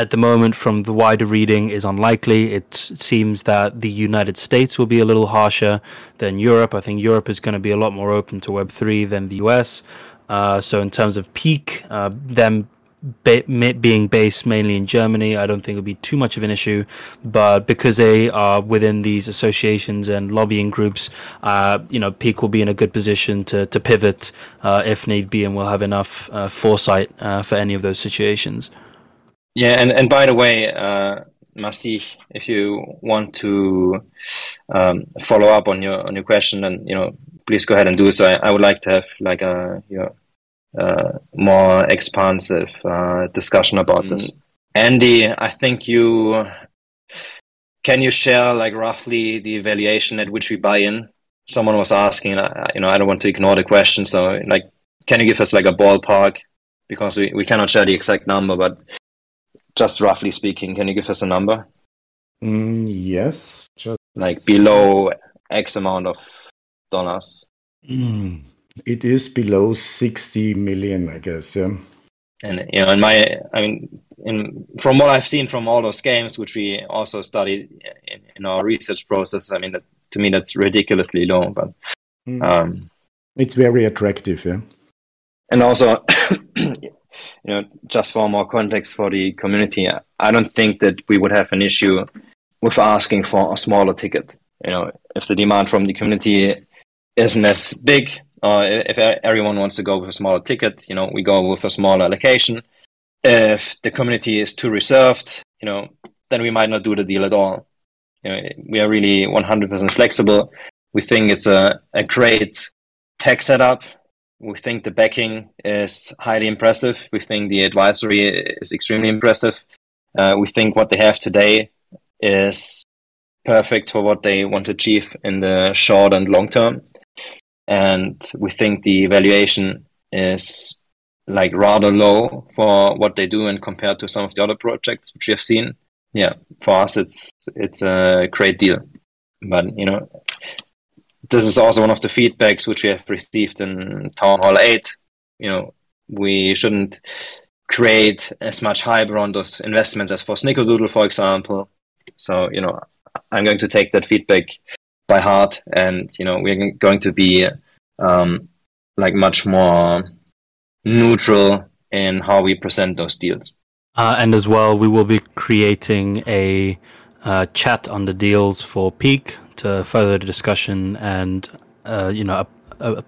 at the moment, from the wider reading, is unlikely. It seems that the United States will be a little harsher than Europe. I think Europe is going to be a lot more open to Web3 than the US. Uh, so, in terms of peaq, uh, them being based mainly in Germany, I don't think it'll be too much of an issue. But because they are within these associations and lobbying groups, uh, you know, peaq will be in a good position to to pivot uh, if need be, and will have enough uh, foresight uh, for any of those situations. Yeah, and and by the way. Uh, Masti, if you want to um, follow up on your on your question, and you know, please go ahead and do so. I, I would like to have like a you know, uh, more expansive uh, discussion about mm. this. Andy, I think you can you share like roughly the valuation at which we buy in? Someone was asking, uh, you know, I don't want to ignore the question, so like, can you give us like a ballpark? Because we, we cannot share the exact number, but just roughly speaking, can you give us a number? Mm, yes, just like below X amount of dollars. Mm. It is below 60 million, I guess. Yeah. And you know, in my, I mean, in from what I've seen from all those games, which we also studied in, in our research process, I mean, that, to me, that's ridiculously low. But mm. um, it's very attractive, yeah. And also, you know, just for more context for the community, I don't think that we would have an issue with asking for a smaller ticket. You know, if the demand from the community isn't as big, uh, if everyone wants to go with a smaller ticket, you know, we go with a smaller allocation. If the community is too reserved, you know, then we might not do the deal at all. You know, we are really 100% flexible. We think it's a, a great tech setup. We think the backing is highly impressive. We think the advisory is extremely impressive. Uh, we think what they have today is perfect for what they want to achieve in the short and long term and we think the valuation is like rather low for what they do and compared to some of the other projects which we have seen. Yeah, for us it's it's a great deal. But you know, this is also one of the feedbacks which we have received in Town Hall Eight. You know, we shouldn't create as much hype around those investments as for Snickerdoodle, for example. So you know, I'm going to take that feedback by heart, and you know we're going to be um, like much more neutral in how we present those deals. Uh, and as well, we will be creating a uh, chat on the deals for peaq to further the discussion and uh, you know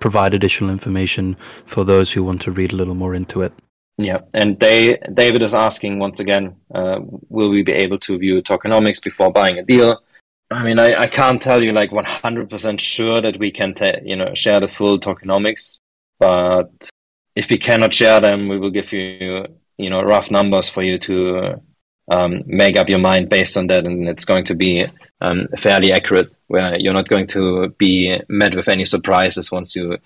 provide additional information for those who want to read a little more into it. Yeah, and they, David is asking once again, uh, will we be able to view tokenomics before buying a deal? I mean, I, I can't tell you like 100% sure that we can, ta- you know, share the full tokenomics, but if we cannot share them, we will give you, you know, rough numbers for you to um, make up your mind based on that, and it's going to be um, fairly accurate. Where you're not going to be met with any surprises once you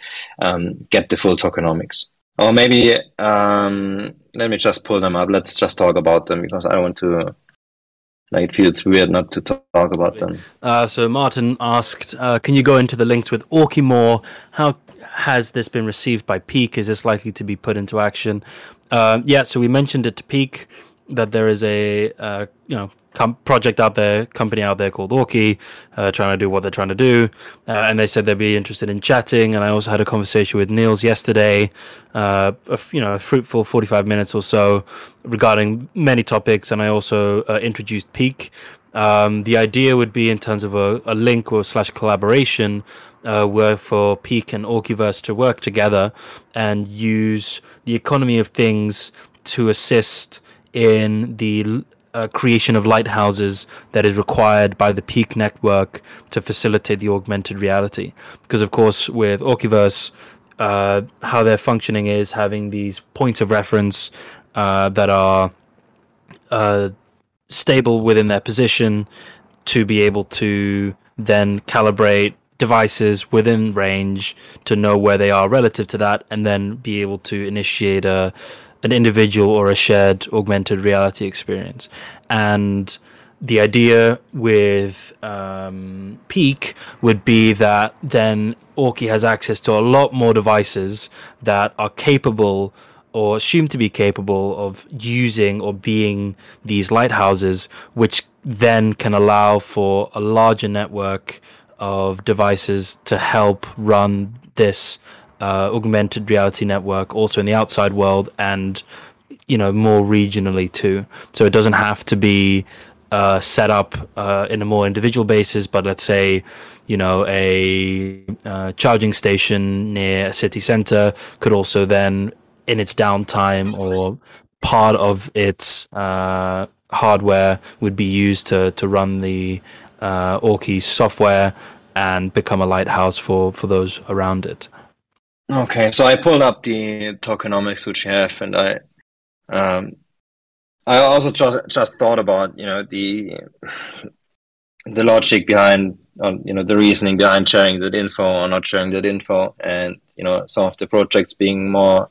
um, get the full tokenomics. Or maybe um, let me just pull them up. Let's just talk about them because I want to like it feels weird not to talk about them. Uh, so Martin asked, uh, "Can you go into the links with Auki more? How has this been received by peaq? Is this likely to be put into action?" Uh, yeah, so we mentioned it to peaq that there is a uh, you know com- project out there, company out there called Auki, uh, trying to do what they're trying to do. Uh, and they said they'd be interested in chatting. And I also had a conversation with Nils yesterday, uh, a, you know, a fruitful 45 minutes or so regarding many topics. And I also uh, introduced peaq. Um, the idea would be in terms of a, a link or slash collaboration uh, where for peaq and Aukiverse to work together and use the economy of things to assist in the uh, creation of lighthouses that is required by the peaq network to facilitate the augmented reality. Because, of course, with Aukiverse, uh, how they're functioning is having these points of reference uh, that are uh, stable within their position to be able to then calibrate devices within range to know where they are relative to that and then be able to initiate a an individual or a shared augmented reality experience. And the idea with um, peaq would be that then Auki has access to a lot more devices that are capable or assumed to be capable of using or being these lighthouses, which then can allow for a larger network of devices to help run this uh, augmented reality network also in the outside world and you know more regionally too. So it doesn't have to be uh, set up uh, in a more individual basis but let's say you know a uh, charging station near a city center could also then in its downtime or part of its uh, hardware would be used to to run the uh, Auki software and become a lighthouse for for those around it Okay, so I pulled up the tokenomics which you have, and I, um, I also just just thought about you know the the logic behind you know the reasoning behind sharing that info or not sharing that info, and you know some of the projects being more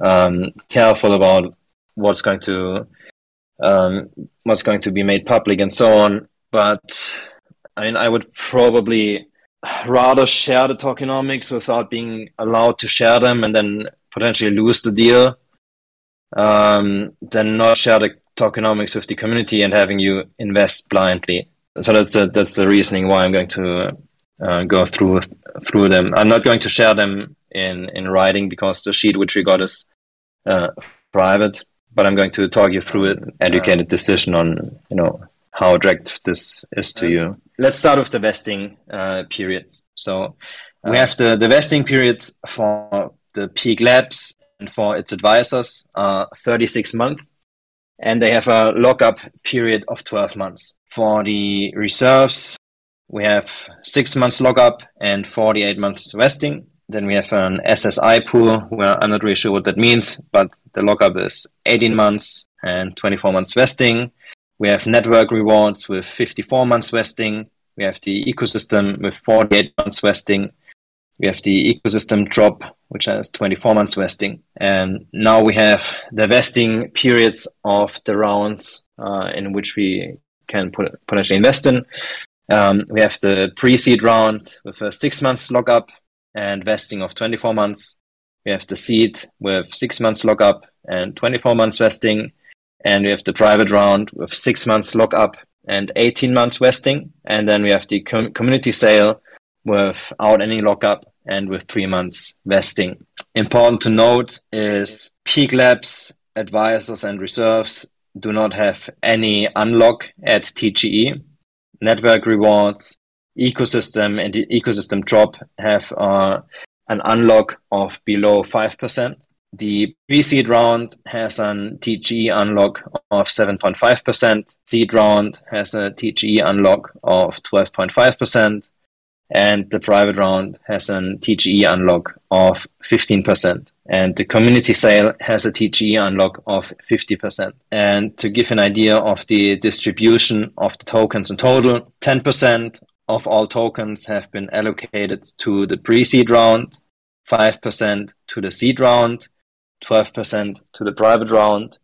um, careful about what's going to um, what's going to be made public and so on. But I mean, I would probably rather share the tokenomics without being allowed to share them and then potentially lose the deal um, than not share the tokenomics with the community and having you invest blindly. So that's a, that's the reasoning why I'm going to uh, go through through them. I'm not going to share them in in writing because the sheet which we got is uh, private. But I'm going to talk you through it, educated decision on you know how direct this is to you let's start with the vesting uh, periods. So we have the, the vesting periods for the peaq Labs and for its advisors are 36 months, and they have a lockup period of 12 months. For the reserves, we have six months lockup and 48 months vesting. Then we have an SSI pool, where I'm not really sure what that means, but the lockup is 18 months and 24 months vesting. We have network rewards with 54 months vesting. We have the ecosystem with 48 months vesting. We have the ecosystem drop, which has 24 months vesting. And now we have the vesting periods of the rounds uh, in which we can put, potentially invest in. Um, we have the pre-seed round with a six months lockup and vesting of 24 months. We have the seed with six months lockup and 24 months vesting. And we have the private round with six months lockup and 18 months vesting. And then we have the com- community sale without any lockup and with three months vesting. Important to note is peaq Labs advisors and reserves do not have any unlock at TGE. Network rewards, ecosystem, and the ecosystem drop have uh, an unlock of below 5%. The pre-seed round has an TGE unlock of 7.5%. Seed round has a TGE unlock of 12.5%. And the private round has an TGE unlock of 15%. And the community sale has a TGE unlock of 50%. And to give an idea of the distribution of the tokens in total, 10% of all tokens have been allocated to the pre-seed round, 5% to the seed round, 12% to the private round,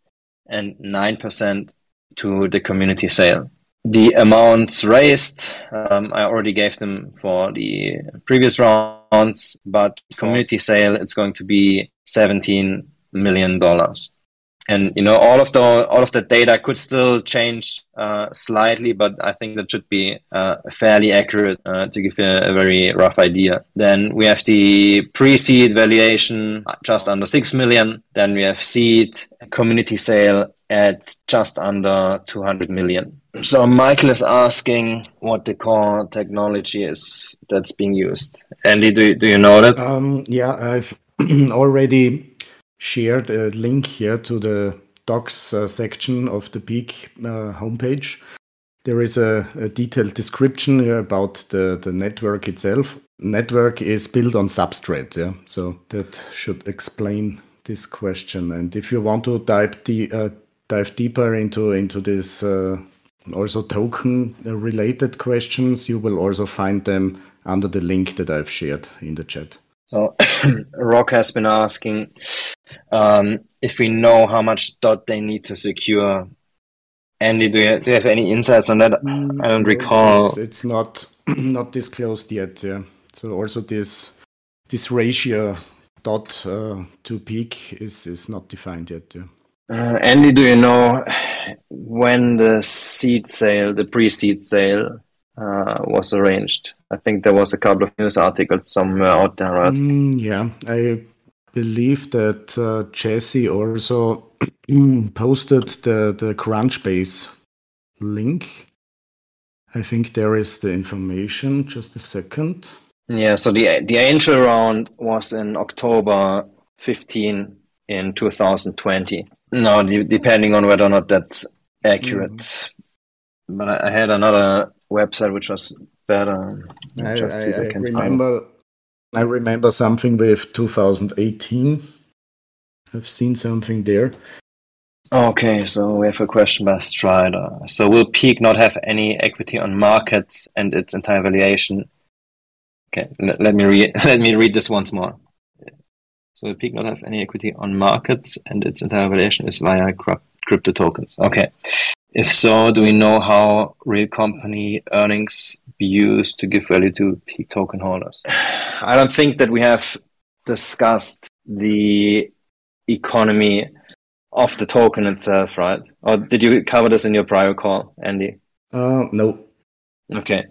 and 9% to the community sale. The amounts raised, um, I already gave them for the previous rounds, but community sale, it's going to be $17 million and you know all of the all of the data could still change uh, slightly, but I think that should be uh, fairly accurate uh, to give you a, a, very rough idea. Then we have the pre-seed valuation just under six million. Then we have seed community sale at just under 200 million. So Michael is asking what the core technology is that's being used. Andy, do, do you know that? Um, yeah, I've already shared a link here to the docs uh, section of the peaq uh, homepage. There is a, a detailed description here about the, the network itself. Network is built on substrate, yeah. So that should explain this question. And if you want to dive the, uh, dive deeper into into this uh, also token related questions, you will also find them under the link that I've shared in the chat. So Rock has been asking um, if we know how much dot they need to secure. Andy, do you, do you have any insights on that? I don't recall. It's, it's not not disclosed yet. Yeah. So also this this ratio dot uh, to peaq is is not defined yet. Yeah. Uh, Andy, do you know when the seed sale, the pre-seed sale, uh, was arranged? I think there was a couple of news articles somewhere out there, right? Mm, yeah, I believe that uh, Jesse also posted the the Crunchbase link. I think there is the information. Just a second. Yeah, so the the angel round was in October 15 in 2020. No, de- depending on whether or not that's accurate. Mm. But I, had another website which was better. I, I, I remember. I remember something with 2018. I've seen something there. Okay, so we have a question by Strider. So will peaq not have any equity on markets and its entire valuation? Okay, let, let me read. Let me read this once more. So will peaq not have any equity on markets and its entire valuation is via crypto tokens. Okay. If so, do we know how real company earnings be used to give value to peaq token holders? I don't think that we have discussed the economy of the token itself, right? Or did you cover this in your prior call, Andy? Uh, no. Okay.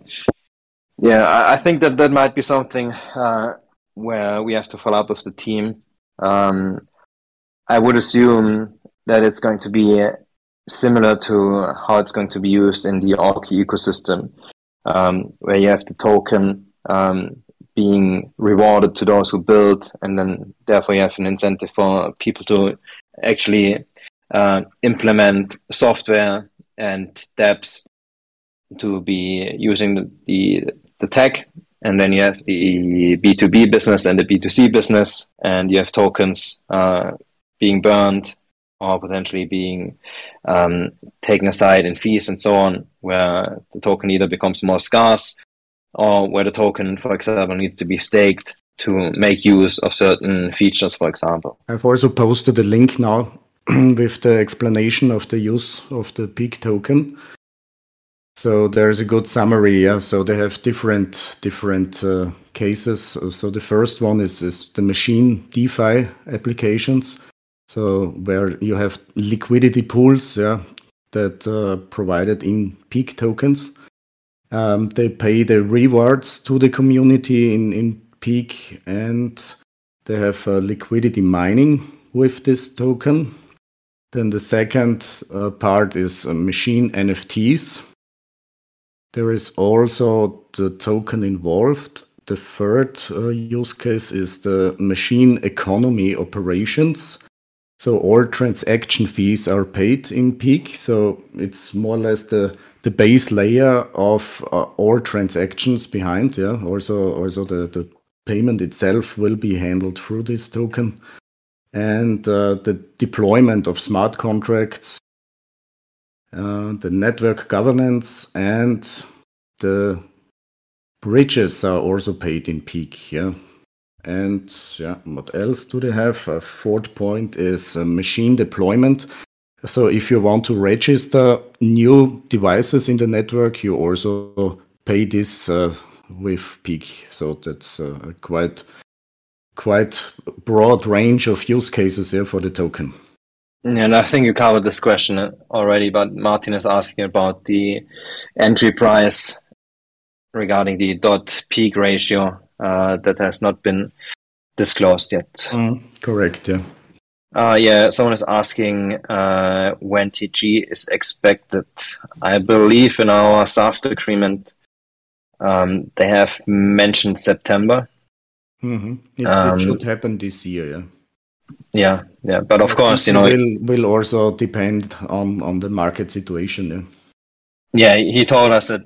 Yeah, I, I think that that might be something uh, where we have to follow up with the team. Um, I would assume that it's going to be similar to how it's going to be used in the Auki ecosystem, um, where you have the token um, being rewarded to those who build, and then therefore you have an incentive for people to actually uh, implement software and dApps to be using the, the, the tech. And then you have the B2B business and the B2C business, and you have tokens uh, being burned or potentially being um, taken aside in fees and so on, where the token either becomes more scarce or where the token, for example, needs to be staked to make use of certain features, for example. I've also posted a link now with the explanation of the use of the peaq token. So there's a good summary. Yeah? So they have different different uh, cases. So the first one is, is the machine DeFi applications. So where you have liquidity pools, yeah, that uh, provided in peaq tokens. Um, they pay the rewards to the community in, in peaq and they have uh, liquidity mining with this token. Then the second uh, part is uh, machine NFTs. There is also the token involved. The third uh, use case is the machine economy operations. So all transaction fees are paid in peaq. So it's more or less the the base layer of uh, all transactions behind. Yeah. Also also the the payment itself will be handled through this token, and uh, the deployment of smart contracts, uh, the network governance, and the bridges are also paid in peaq. Yeah. And yeah, what else do they have? A fourth point is machine deployment. So if you want to register new devices in the network, you also pay this uh, with peaq. So that's uh, quite quite broad range of use cases here for the token. And I think you covered this question already, but Martin is asking about the entry price regarding the dot peaq ratio uh, that has not been disclosed yet. Mm, correct. Yeah. Uh, yeah, someone is asking uh, when TG is expected. I believe in our SAFT agreement, um, they have mentioned September. Mm-hmm. It, um, it, should happen this year, yeah. Yeah, yeah, but of course, you know, will will also depend on on the market situation. Yeah. Yeah, he told us that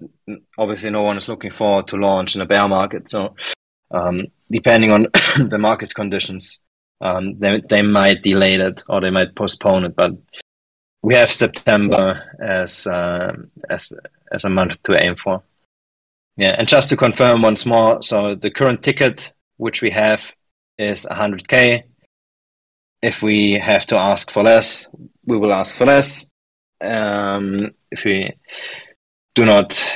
obviously no one is looking forward to launch in a bear market. So um, depending on the market conditions, um, they they might delay it or they might postpone it. But we have September as uh, as as a month to aim for. Yeah, and just to confirm once more, so the current ticket which we have is 100k. If we have to ask for less, we will ask for less. Um, if we do not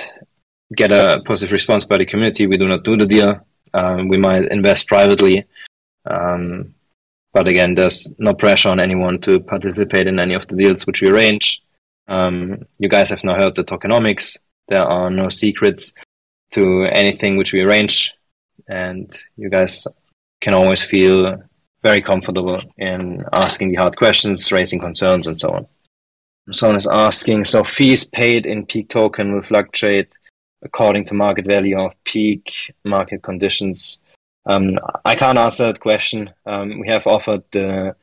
get a positive response by the community, we do not do the deal. Um, we might invest privately Um, but again, there's no pressure on anyone to participate in any of the deals which we arrange. Um, you guys have now heard the tokenomics. There are no secrets to anything which we arrange, and you guys can always feel very comfortable in asking the hard questions, raising concerns, and so on. Someone is asking, so fees paid in peaq token will fluctuate according to market value of peaq market conditions. Um, I can't answer that question. Um, we have offered the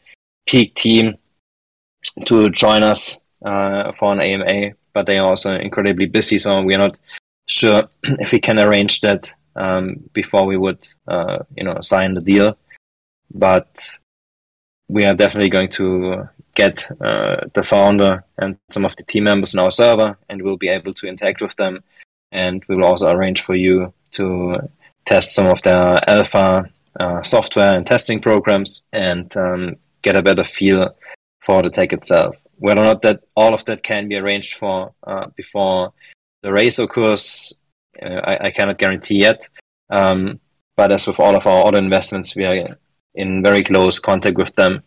peaq team to join us uh, for an AMA, but they are also incredibly busy, so we are not sure if we can arrange that um, before we would, uh, you know, sign the deal. But we are definitely going to get uh, the founder and some of the team members in our server, and we'll be able to interact with them. And we will also arrange for you to test some of their alpha uh, software and testing programs, and um, get a better feel for the tech itself. Whether or not that all of that can be arranged for uh, before the race occurs, uh, I, I, cannot guarantee yet. Um, but as with all of our other investments, we are in very close contact with them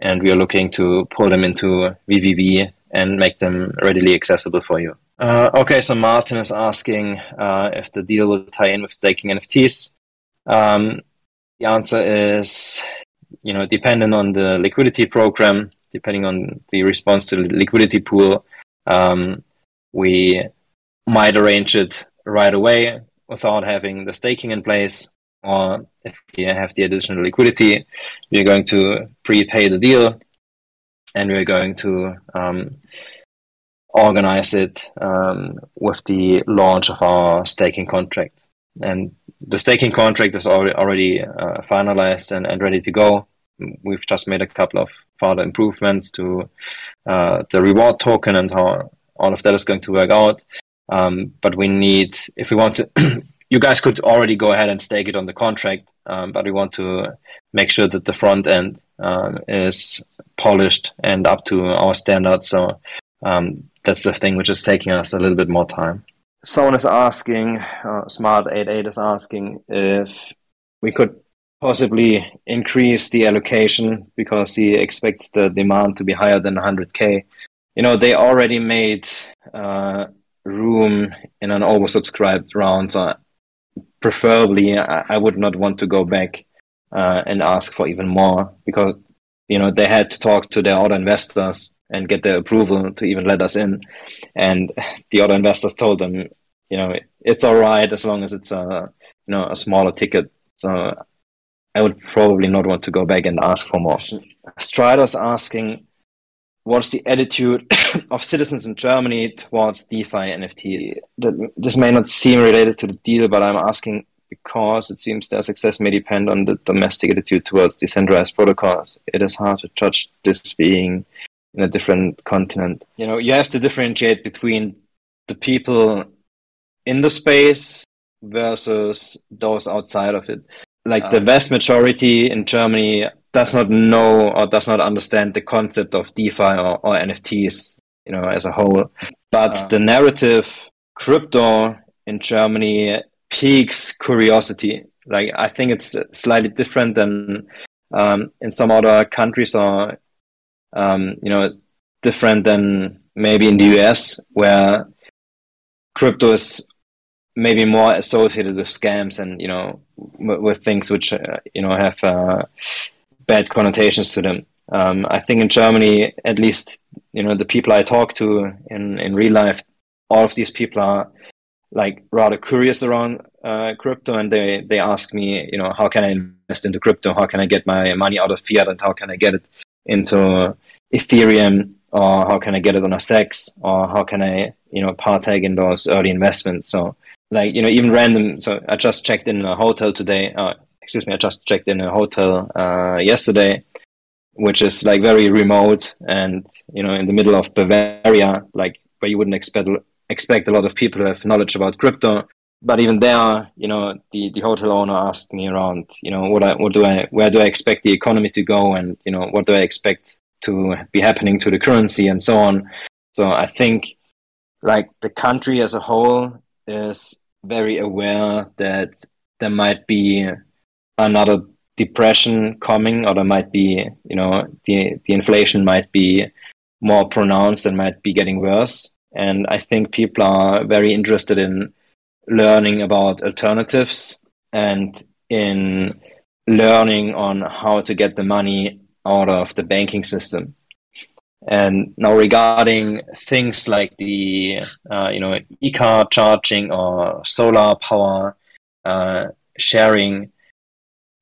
and we are looking to pull them into VVV and make them readily accessible for you. Uh, okay, so Martin is asking uh, if the deal will tie in with staking NFTs. Um, the answer is, you know, depending on the liquidity program, depending on the response to the liquidity pool, um, we might arrange it right away without having the staking in place or if we have the additional liquidity, we're going to prepay the deal and we're going to um, organize it um, with the launch of our staking contract. And the staking contract is already, uh, finalized and, and ready to go. We've just made a couple of further improvements to uh, the reward token and how all of that is going to work out. Um, but we need, if we want to you guys could already go ahead and stake it on the contract, um, but we want to make sure that the front end um, is polished and up to our standards. So um, that's the thing which is taking us a little bit more time. Someone is asking, uh, Smart88 is asking if we could possibly increase the allocation because he expects the demand to be higher than 100k. You know, they already made uh, room in an oversubscribed round, so preferably I, I would not want to go back uh, and ask for even more because you know they had to talk to their other investors and get their approval to even let us in and the other investors told them you know it's all right as long as it's a you know a smaller ticket so i would probably not want to go back and ask for more strider's asking what's the attitude of citizens in Germany towards DeFi NFTs? This may not seem related to the deal, but I'm asking because it seems their success may depend on the domestic attitude towards decentralized protocols. It is hard to judge this being in a different continent. You know, you have to differentiate between the people in the space versus those outside of it. Like um, the vast majority in Germany does not know or does not understand the concept of DeFi or, or NFTs, you know, as a whole. But uh, the narrative crypto in Germany piques curiosity. Like I think it's slightly different than um, in some other countries or um, you know different than maybe in the US where crypto is maybe more associated with scams and you know with things which uh, you know have uh, bad connotations to them. Um, I think in Germany, at least, you know, the people I talk to in, in real life, all of these people are like rather curious around uh, crypto and they, they ask me, you know, how can I invest into crypto? How can I get my money out of fiat and how can I get it into Ethereum or how can I get it on a CEX or how can I, you know, partake in those early investments? So like, you know, even random. So I just checked in a hotel today. Uh, excuse me, I just checked in a hotel uh, yesterday, which is like very remote and you know in the middle of Bavaria, like where you wouldn't expect expect a lot of people to have knowledge about crypto. But even there, you know, the, the hotel owner asked me around, you know, what I, what do I, where do I expect the economy to go, and you know, what do I expect to be happening to the currency and so on. So I think, like the country as a whole is very aware that there might be another depression coming, or there might be, you know, the the inflation might be more pronounced and might be getting worse. And I think people are very interested in learning about alternatives and in learning on how to get the money out of the banking system. And now regarding things like the uh, you know e-car charging or solar power uh, sharing,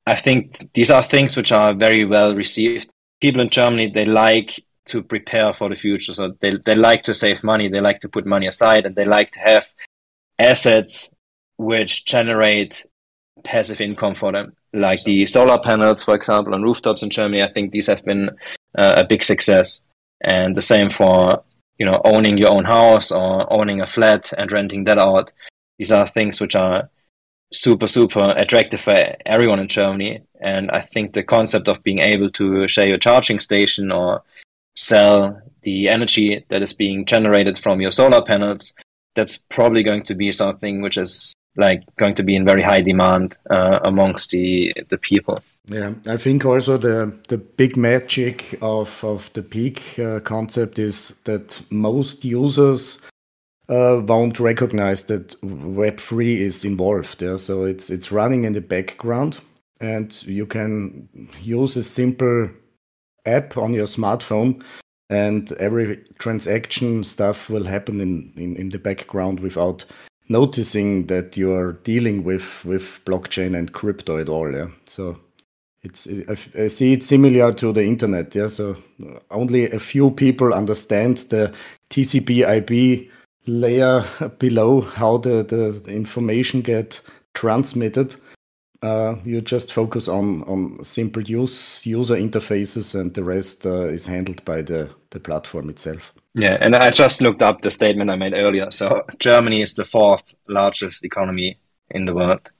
I think these are things which are very well received. People in Germany they like to prepare for the future, so they they like to save money, they like to put money aside, and they like to have assets which generate passive income for them, like the solar panels, for example, on rooftops in Germany. I think these have been uh, a big success, and the same for you know owning your own house or owning a flat and renting that out. These are things which are super super attractive for everyone in Germany, and I think the concept of being able to share your charging station or sell the energy that is being generated from your solar panels that's probably going to be something which is like going to be in very high demand uh, amongst the the people. Yeah, I think also the the big magic of of the peaq uh, concept is that most users uh, won't recognize that Web three is involved. Yeah, so it's it's running in the background, and you can use a simple app on your smartphone and every transaction stuff will happen in, in, in the background without noticing that you are dealing with with blockchain and crypto at all. Yeah, so it's I, see it similar to the internet. Yeah, so only a few people understand the TCP/IP layer below how the, the information get transmitted. Uh, you just focus on on simple use user interfaces, and the rest uh, is handled by the the platform itself. Yeah, and I just looked up the statement I made earlier. So Germany is the fourth largest economy in the world,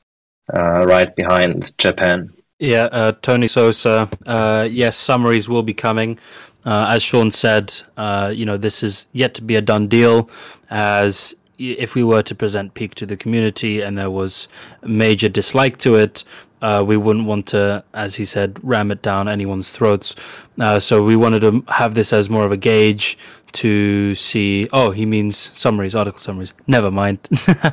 uh, right behind Japan. Yeah, uh, Tony Sosa. Uh, yes, summaries will be coming. Uh, as Sean said, uh, you know this is yet to be a done deal. As if we were to present peaq to the community and there was major dislike to it, uh, we wouldn't want to, as he said, ram it down anyone's throats. Uh, so we wanted to have this as more of a gauge to see. Oh, he means summaries, article summaries. Never mind.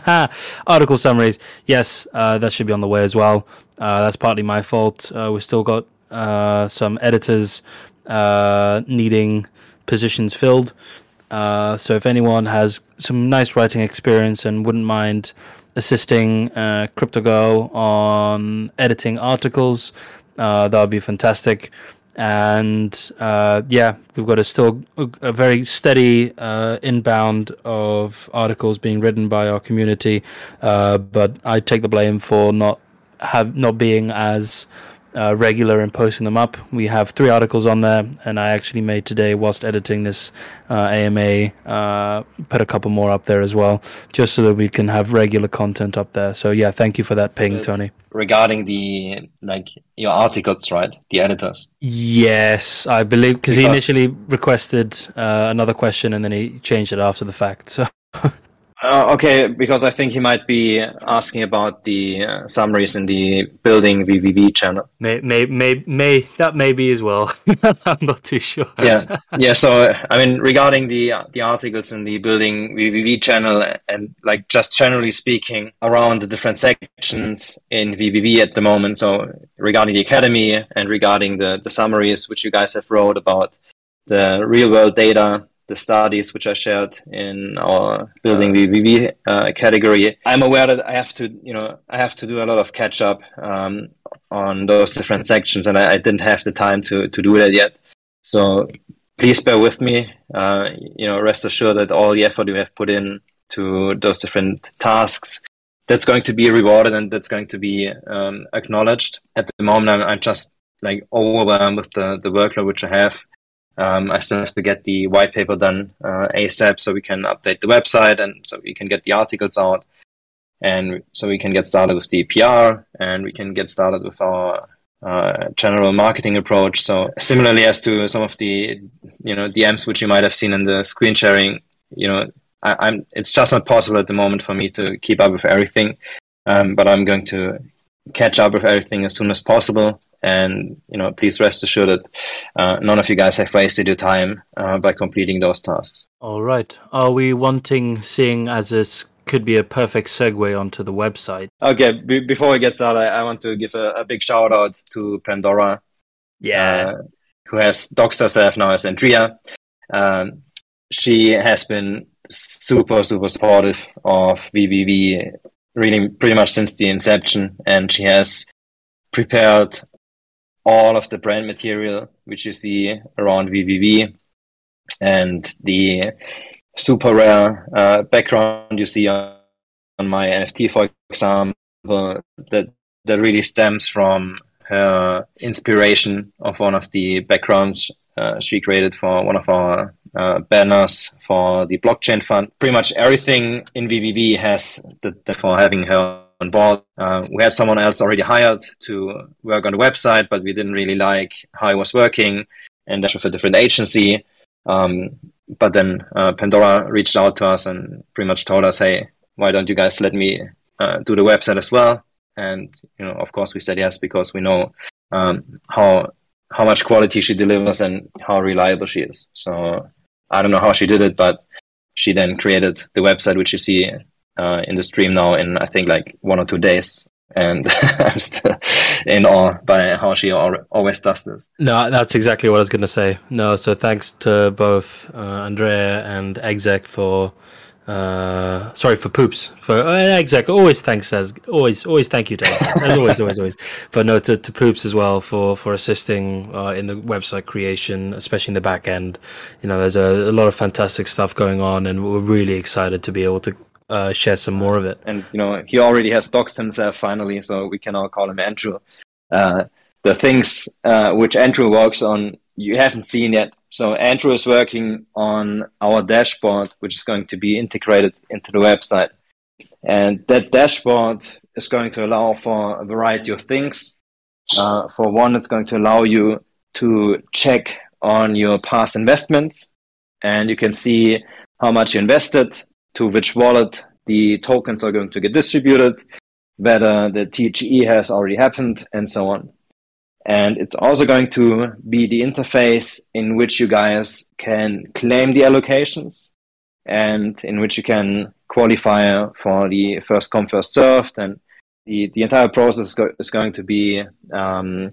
article summaries. Yes, uh, that should be on the way as well. Uh, that's partly my fault. Uh, we've still got uh, some editors needing positions filled. So if anyone has some nice writing experience and wouldn't mind assisting uh, CryptoGirl on editing articles. Uh, that would be fantastic. And uh, yeah, we've got a still a very steady uh, inbound of articles being written by our community. Uh, but I take the blame for not have not being as uh, regular in posting them up. We have three articles on there, and I actually made today, whilst editing this uh, AMA, uh, put a couple more up there as well, just so that we can have regular content up there. So yeah, thank you for that ping, but Tony. Regarding the like your articles, right? The editors. Yes, I believe because he initially requested uh, another question and then he changed it after the fact. So. Uh, okay, because I think he might be asking about the uh, summaries in the building VVV channel. May, may, may, may that may be as well. I'm not too sure. yeah, yeah. So I mean, regarding the uh, the articles in the building VVV channel, and like just generally speaking, around the different sections in VVV at the moment. So regarding the academy and regarding the the summaries which you guys have wrote about the real world data the studies which I shared in our building VVV uh, category. I'm aware that I have to, you know, I have to do a lot of catch up um, on those different sections, and I, I, didn't have the time to to do that yet. So please bear with me. Uh, you know, rest assured that all the effort we have put in to those different tasks that's going to be rewarded and that's going to be um, acknowledged. At the moment, I'm, I'm just like overwhelmed with the the workload which I have um, I still have to get the white paper done uh, ASAP so we can update the website and so we can get the articles out. And so we can get started with the PR and we can get started with our uh, general marketing approach. So similarly as to some of the you know DMs which you might have seen in the screen sharing, you know, I, am it's just not possible at the moment for me to keep up with everything. Um, but I'm going to catch up with everything as soon as possible. And you know, please rest assured that uh, none of you guys have wasted your time uh, by completing those tasks. All right. Are we wanting, seeing as this could be a perfect segue onto the website? Okay. B- before we get started, I, I want to give a, a, big shout out to Pandora. Yeah. Uh, who has doxed herself now as Andrea. Um, she has been super, super supportive of VVV really pretty much since the inception, and she has prepared all of the brand material which you see around VVV and the super rare uh, background you see on, on my NFT, for example, that that really stems from her inspiration of one of the backgrounds uh, she created for one of our uh, banners for the blockchain fund. Pretty much everything in VVV has the, the for having her on board. Uh, we had someone else already hired to work on the website, but we didn't really like how it was working, and that's with a different agency. Um, but then uh, Pandora reached out to us and pretty much told us, "Hey, why don't you guys let me uh, do the website as well?" And you know, of course, we said yes because we know um, how how much quality she delivers and how reliable she is. So I don't know how she did it, but she then created the website which you see uh, in the stream now in I think like one or two days. And I'm still in awe by how she always does this. No, that's exactly what I was going to say. No, so thanks to both uh, Andrea and Exec for uh, sorry for poops for uh, exec. Always thanks as always always thank you to exec. always always always. But no to, to poops as well for for assisting uh, in the website creation, especially in the back end. You know, there's a, a, lot of fantastic stuff going on, and we're really excited to be able to uh, share some more of it. And you know, he already has doxed himself finally, so we can all call him Andrew. Uh, the things uh, which Andrew works on, you haven't seen yet so Andrew is working on our dashboard, which is going to be integrated into the website. And that dashboard is going to allow for a variety of things. Uh, for one, it's going to allow you to check on your past investments and you can see how much you invested, to which wallet the tokens are going to get distributed, whether the TGE has already happened, and so on. And it's also going to be the interface in which you guys can claim the allocations and in which you can qualify for the first come, first served. And the, the entire process is going to be um,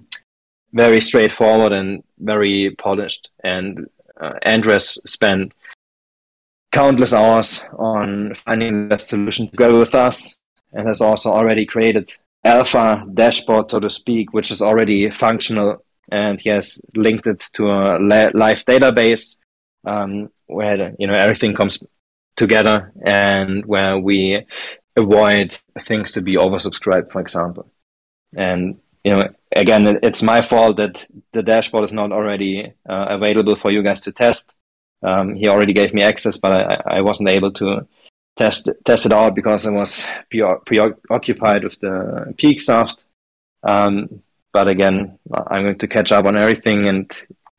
very straightforward and very polished. And uh, Andres spent countless hours on finding the solution to go with us and has also already created alpha dashboard, so to speak, which is already functional, and he has linked it to a live database um, where you know everything comes together and where we avoid things to be oversubscribed, for example. And you know, again, it's my fault that the dashboard is not already uh, available for you guys to test. Um, he already gave me access, but I, I wasn't able to test test it out because I was preoccupied with the peaq stuff. Um, but again, I'm going to catch up on everything, and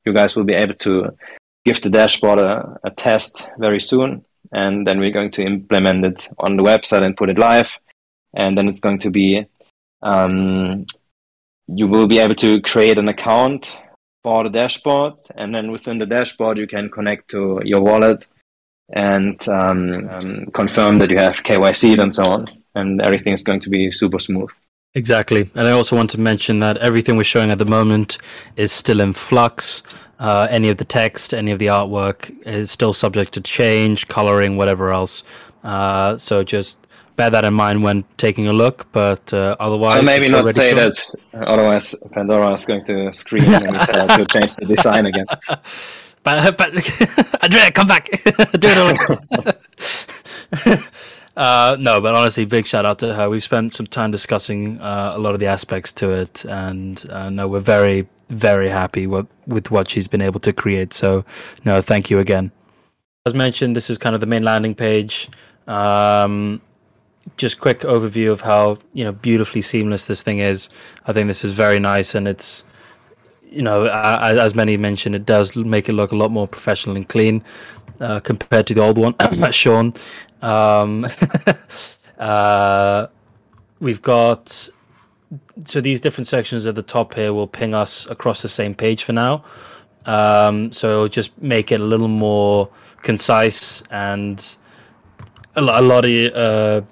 you guys will be able to give the dashboard a, a test very soon, and then we're going to implement it on the website and put it live, and then it's going to be um, you will be able to create an account for the dashboard, and then within the dashboard you can connect to your wallet and um, um, confirm that you have KYC and so on, and everything is going to be super smooth. Exactly. And I also want to mention that everything we're showing at the moment is still in flux. Uh, any of the text, any of the artwork is still subject to change, coloring, whatever else. Uh, so just bear that in mind when taking a look. But uh, otherwise, well, maybe not say shown. that. Otherwise, Pandora is going to scream and to change the design again. But, but Andrea, come back. Do it all. uh, no, but honestly, big shout out to her. We've spent some time discussing uh, a lot of the aspects to it, and uh, no, we're very, very happy with, with what she's been able to create. So, no, thank you again. As mentioned, this is kind of the main landing page. Um, just quick overview of how you know beautifully seamless this thing is. I think this is very nice, and it's you know, as many mentioned, it does make it look a lot more professional and clean uh, compared to the old one, Sean. Um, uh, we've got so these different sections at the top here will ping us across the same page for now. Um, so just make it a little more concise and a, a lot of uh,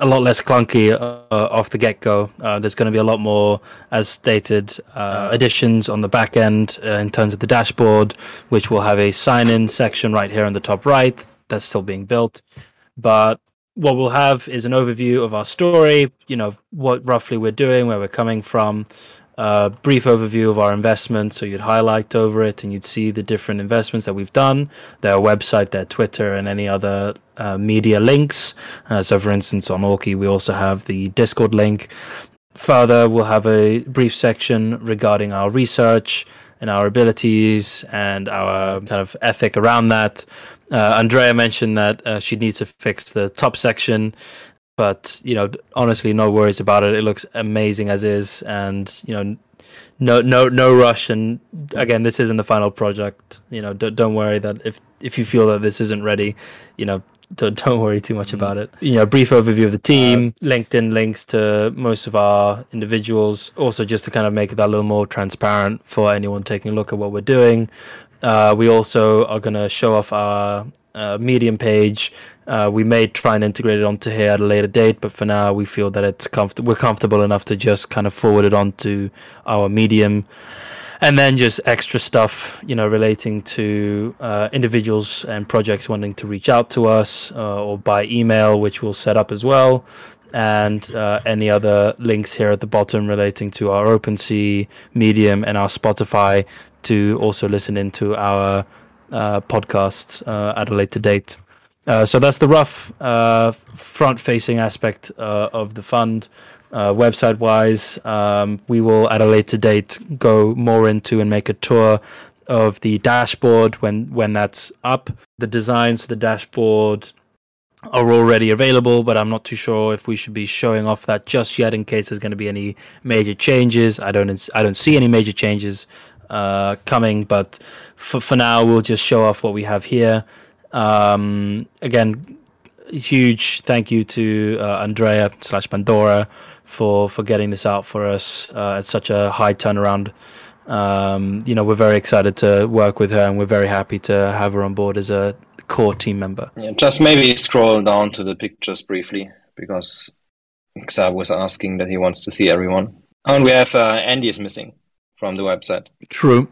a lot less clunky uh, off the get go. Uh, there's going to be a lot more, as stated, uh, additions on the back end uh, in terms of the dashboard, which will have a sign in section right here on the top right. That's still being built. But what we'll have is an overview of our story, you know, what roughly we're doing, where we're coming from, a brief overview of our investments. So you'd highlight over it and you'd see the different investments that we've done, their website, their Twitter, and any other uh, media links. Uh, so, for instance, on Auki, we also have the Discord link. Further, we'll have a brief section regarding our research and our abilities and our kind of ethic around that. Uh, Andrea mentioned that uh, she needs to fix the top section but you know honestly no worries about it. It looks amazing as is and you know no no no rush. And again this isn't the final project. You know don't, don't worry that if if you feel that this isn't ready you know don't, don't worry too much mm-hmm. about it. You know brief overview of the team uh, linkedin links to most of our individuals. Also just to kind of make that a little more transparent for anyone taking a look at what we're doing. Uh, we also are going to show off our uh, medium page. Uh, we may try and integrate it onto here at a later date, but for now, we feel that it's comfort- we're comfortable enough to just kind of forward it onto our medium, and then just extra stuff, you know, relating to uh, individuals and projects wanting to reach out to us uh, or by email, which we'll set up as well, and uh, any other links here at the bottom relating to our OpenSea, Medium, and our Spotify to also listen into our uh, podcasts at a later date. Uh, so that's the rough uh, front-facing aspect uh, of the fund. Uh, website-wise, um, we will at a later date go more into and make a tour of the dashboard when when that's up. The designs for the dashboard are already available, but I'm not too sure if we should be showing off that just yet in case there's going to be any major changes. I don't I don't see any major changes uh, coming, but for for now we'll just show off what we have here. Um, again, huge thank you to uh, Andrea slash Pandora for for getting this out for us uh, at such a high turnaround. Um, you know, we're very excited to work with her, and we're very happy to have her on board as a core team member. Yeah, just maybe scroll down to the pictures briefly because Xav was asking that he wants to see everyone. And we have uh, Andy is missing from the website. True.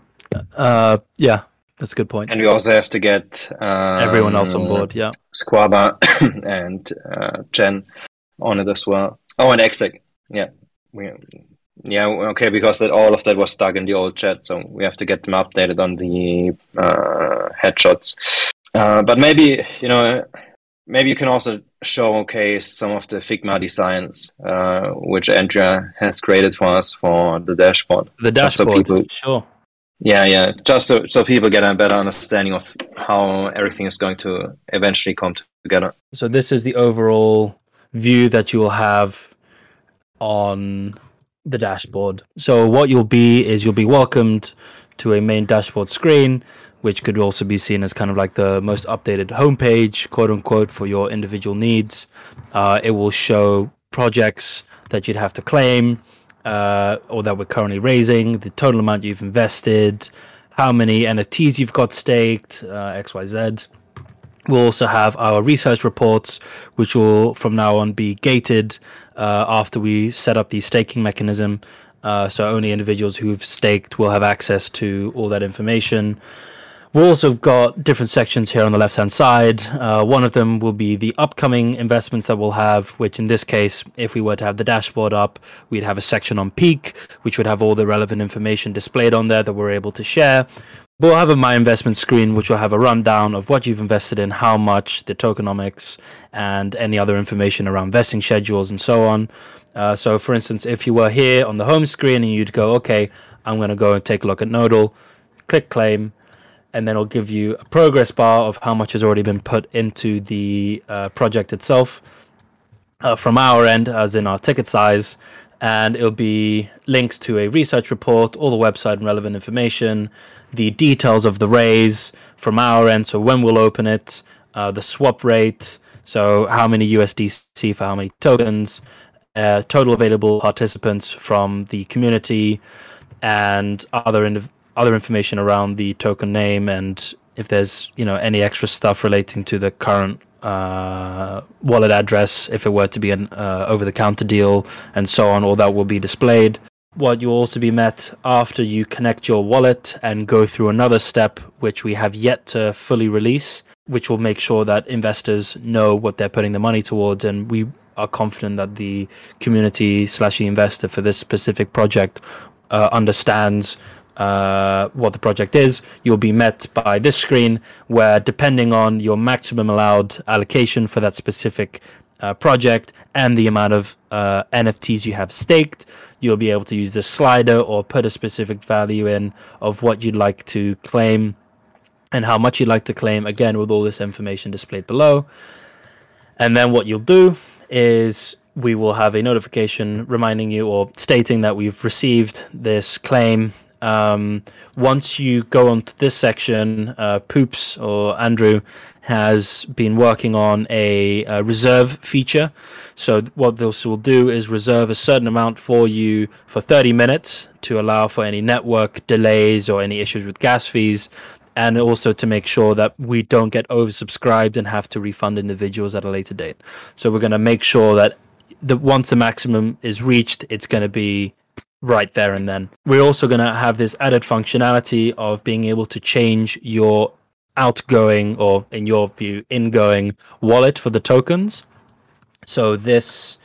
Uh, yeah, that's a good point. And we also have to get um, everyone else on board. Yeah, Squaba and uh, Jen on it as well. Oh, and Exec. Yeah, we, yeah, okay, because that all of that was stuck in the old chat, so we have to get them updated on the uh, headshots. Uh, but maybe you know, maybe you can also showcase some of the Figma designs uh, which Andrea has created for us for the dashboard. The dashboard, so people, sure. Yeah, yeah. Just so, so people get a better understanding of how everything is going to eventually come together. So this is the overall view that you will have on the dashboard. So what you'll be is you'll be welcomed to a main dashboard screen, which could also be seen as kind of like the most updated homepage, quote unquote, for your individual needs. Uh, it will show projects that you'd have to claim uh, or that we're currently raising, the total amount you've invested, how many NFTs you've got staked, uh, XYZ. We'll also have our research reports, which will from now on be gated uh, after we set up the staking mechanism. Uh, so only individuals who've staked will have access to all that information. We've also got different sections here on the left hand side. Uh, one of them will be the upcoming investments that we'll have, which in this case, if we were to have the dashboard up, we'd have a section on peaq, which would have all the relevant information displayed on there that we're able to share. We'll have a My Investment screen, which will have a rundown of what you've invested in, how much, the tokenomics, and any other information around vesting schedules and so on. Uh, so, for instance, if you were here on the home screen and you'd go, okay, I'm going to go and take a look at Nodal, click claim, and then it'll give you a progress bar of how much has already been put into the uh, project itself uh, from our end, as in our ticket size. And it'll be links to a research report, all the website and relevant information, the details of the raise from our end. So when we'll open it, uh, the swap rate, so how many USDC for how many tokens, uh, total available participants from the community, and other in- other information around the token name and if there's you know any extra stuff relating to the current uh, wallet address if it were to be an uh, over the counter deal and so on all that will be displayed. What you'll also be met after you connect your wallet and go through another step which we have yet to fully release which will make sure that investors know what they're putting the money towards. And we are confident that the community slash investor for this specific project uh, understands uh, what the project is, you'll be met by this screen where, depending on your maximum allowed allocation for that specific uh, project and the amount of uh, NFTs you have staked, you'll be able to use this slider or put a specific value in of what you'd like to claim and how much you'd like to claim, again, with all this information displayed below. And then what you'll do is we will have a notification reminding you or stating that we've received this claim um, once you go on to this section, uh, Poops or Andrew has been working on a, a, reserve feature. So what this will do is reserve a certain amount for you for 30 minutes to allow for any network delays or any issues with gas fees. And also to make sure that we don't get oversubscribed and have to refund individuals at a later date. So we're going to make sure that the once the maximum is reached, it's going to be right there and then. We're also going to have this added functionality of being able to change your outgoing or, in your view, ingoing wallet for the tokens. So this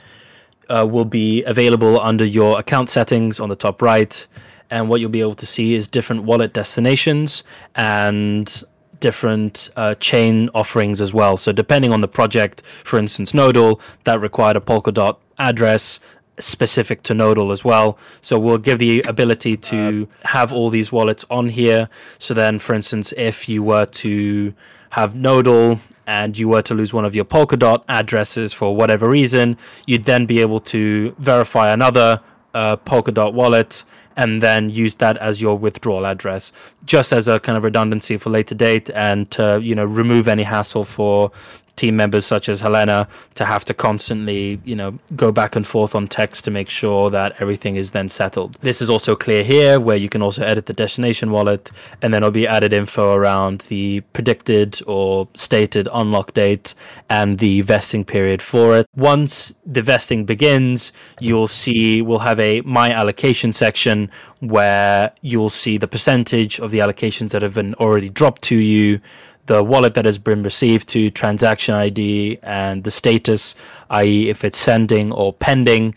uh, will be available under your account settings on the top right. And what you'll be able to see is different wallet destinations and different uh, chain offerings as well. So depending on the project, for instance, Nodal, that required a Polkadot address specific to Nodal as well. So we'll give the ability to uh, have all these wallets on here. So then, for instance, if you were to have Nodal and you were to lose one of your Polkadot addresses for whatever reason, you'd then be able to verify another uh, Polkadot wallet and then use that as your withdrawal address, just as a kind of redundancy for later date and to you know remove any hassle for team members such as Helena to have to constantly, you know, go back and forth on text to make sure that everything is then settled. This is also clear here where you can also edit the destination wallet and then it'll be added info around the predicted or stated unlock date and the vesting period for it. Once the vesting begins, you'll see we'll have a my allocation section where you'll see the percentage of the allocations that have been already dropped to you the wallet that has been received to transaction ID and the status, i.e., if it's sending or pending.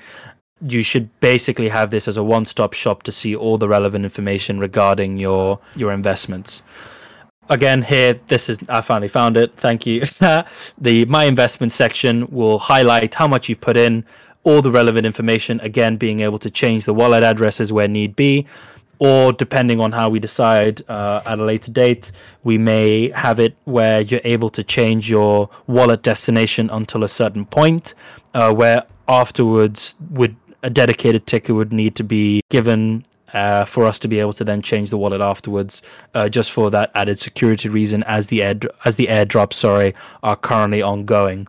You should basically have this as a one-stop shop to see all the relevant information regarding your your investments. Again, here this is I finally found it. Thank you. the my investment section will highlight how much you've put in, all the relevant information. Again, being able to change the wallet addresses where need be or depending on how we decide uh, at a later date, we may have it where you're able to change your wallet destination until a certain point, uh, where afterwards would a dedicated ticker would need to be given uh, for us to be able to then change the wallet afterwards, uh, just for that added security reason, as the air as the airdrops, sorry, are currently ongoing.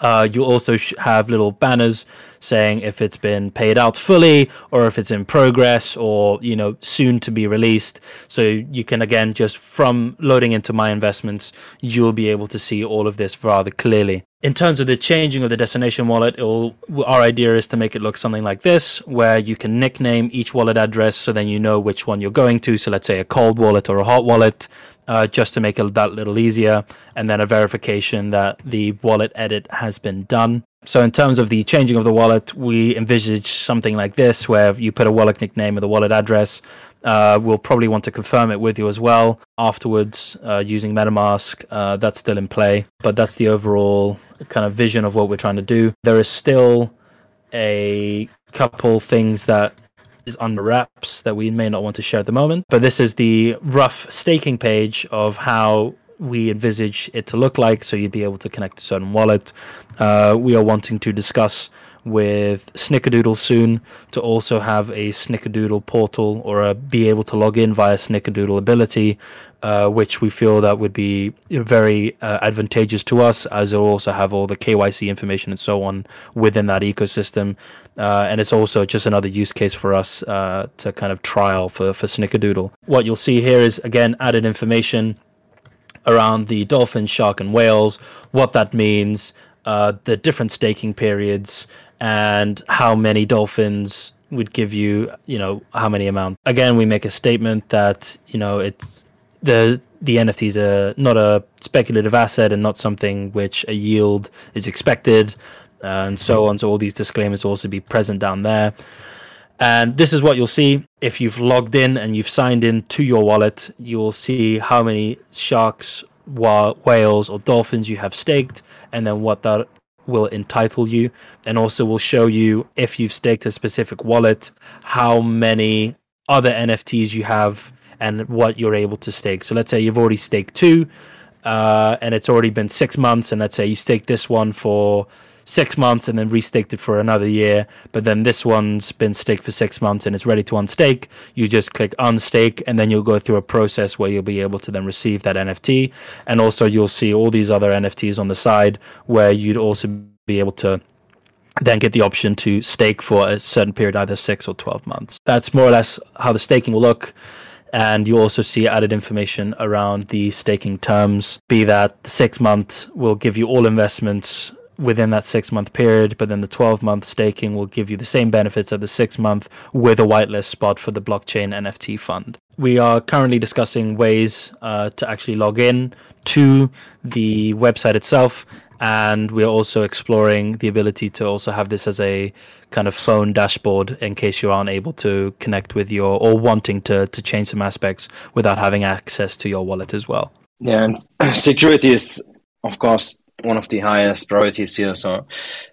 Uh, you also have little banners saying if it's been paid out fully or if it's in progress or you know soon to be released. So you can again just from loading into my investments you'll be able to see all of this rather clearly. In terms of the changing of the destination wallet our idea is to make it look something like this where you can nickname each wallet address so then you know which one you're going to. So let's say a cold wallet or a hot wallet uh, just to make it that little easier, and then a verification that the wallet edit has been done. So, in terms of the changing of the wallet, we envisage something like this, where you put a wallet nickname with a wallet address. Uh, we'll probably want to confirm it with you as well afterwards uh, using MetaMask. Uh, that's still in play, but that's the overall kind of vision of what we're trying to do. There is still a couple things that is under wraps that we may not want to share at the moment. But this is the rough staking page of how we envisage it to look like. So you'd be able to connect a certain wallet. Uh, we are wanting to discuss with Snickerdoodle soon to also have a Snickerdoodle portal or a, be able to log in via Snickerdoodle ability, uh, which we feel that would be very uh, advantageous to us as it'll also have all the KYC information and so on within that ecosystem. Uh, and it's also just another use case for us uh, to kind of trial for, for Snickerdoodle. What you'll see here is, again, added information around the dolphin, shark, and whales, what that means, uh, the different staking periods, and how many dolphins would give you, you know, how many amount. Again, we make a statement that you know it's the the NFTs are not a speculative asset and not something which a yield is expected, and so on. So all these disclaimers will also be present down there. And this is what you'll see if you've logged in and you've signed in to your wallet. You will see how many sharks, whales, or dolphins you have staked, and then what that will entitle you. And also will show you if you've staked a specific wallet, how many other NFTs you have, and what you're able to stake. So let's say you've already staked two, uh, and it's already been six months, and let's say you stake this one for six months and then restaked it for another year. But then this one's been staked for six months and it's ready to unstake. You just click unstake and then you'll go through a process where you'll be able to then receive that NFT. And also you'll see all these other NFTs on the side where you'd also be able to then get the option to stake for a certain period, either six or 12 months. That's more or less how the staking will look. And you also see added information around the staking terms, be that the six month will give you all investments within that six month period, but then the 12 month staking will give you the same benefits of the six month with a whitelist spot for the blockchain NFT fund. We are currently discussing ways uh, to actually log in to the website itself, and we're also exploring the ability to also have this as a kind of phone dashboard in case you aren't able to connect with your or wanting to, to change some aspects without having access to your wallet as well. Yeah, and security is, of course, one of the highest priorities here. So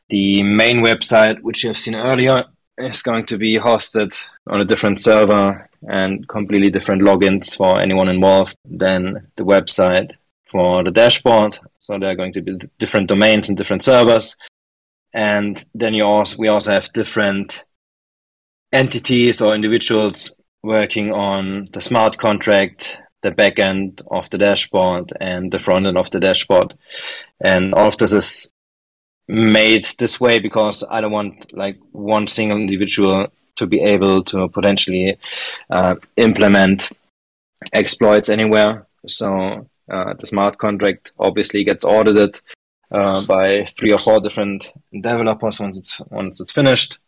the main website, which you have seen earlier, is going to be hosted on a different server and completely different logins for anyone involved than the website for the dashboard. So there are going to be different domains and different servers. And then you also we also have different entities or individuals working on the smart contract the back end of the dashboard and the front end of the dashboard. And all of this is made this way because I don't want like one single individual to be able to potentially uh, implement exploits anywhere. So uh, the smart contract obviously gets audited uh, by three or four different developers once it's once it's finished.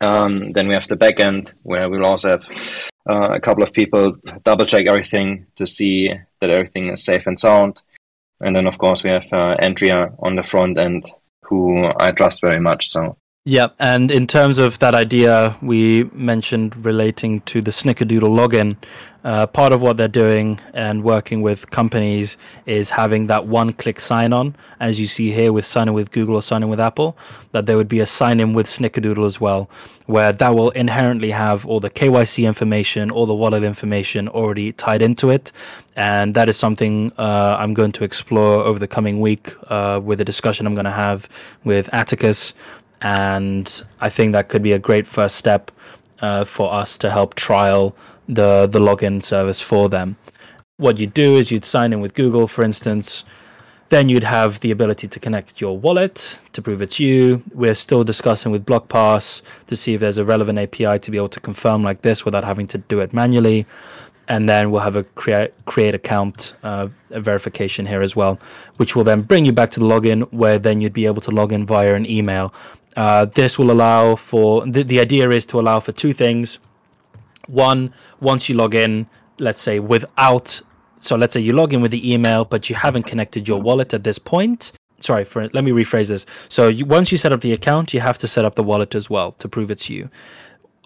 Um, then we have the backend where we'll also have uh, a couple of people double check everything to see that everything is safe and sound. And then, of course, we have uh, Andrea on the front end, who I trust very much. So yeah, and in terms of that idea we mentioned relating to the Snickerdoodle login, uh, part of what they're doing and working with companies is having that one-click sign-on, as you see here with signing with Google or signing with Apple. That there would be a sign-in with Snickerdoodle as well, where that will inherently have all the KYC information, all the wallet information already tied into it, and that is something uh, I'm going to explore over the coming week uh, with a discussion I'm going to have with Atticus and I think that could be a great first step uh, for us to help trial the the login service for them. What you'd do is you'd sign in with Google, for instance. Then you'd have the ability to connect your wallet to prove it's you. We're still discussing with BlockPass to see if there's a relevant API to be able to confirm like this without having to do it manually and then we'll have a create create account uh, verification here as well, which will then bring you back to the login, where then you'd be able to log in via an email. Uh, this will allow for the, the idea is to allow for two things. One, once you log in, let's say without, so let's say you log in with the email, but you haven't connected your wallet at this point. Sorry for let me rephrase this. So you, once you set up the account, you have to set up the wallet as well to prove it's you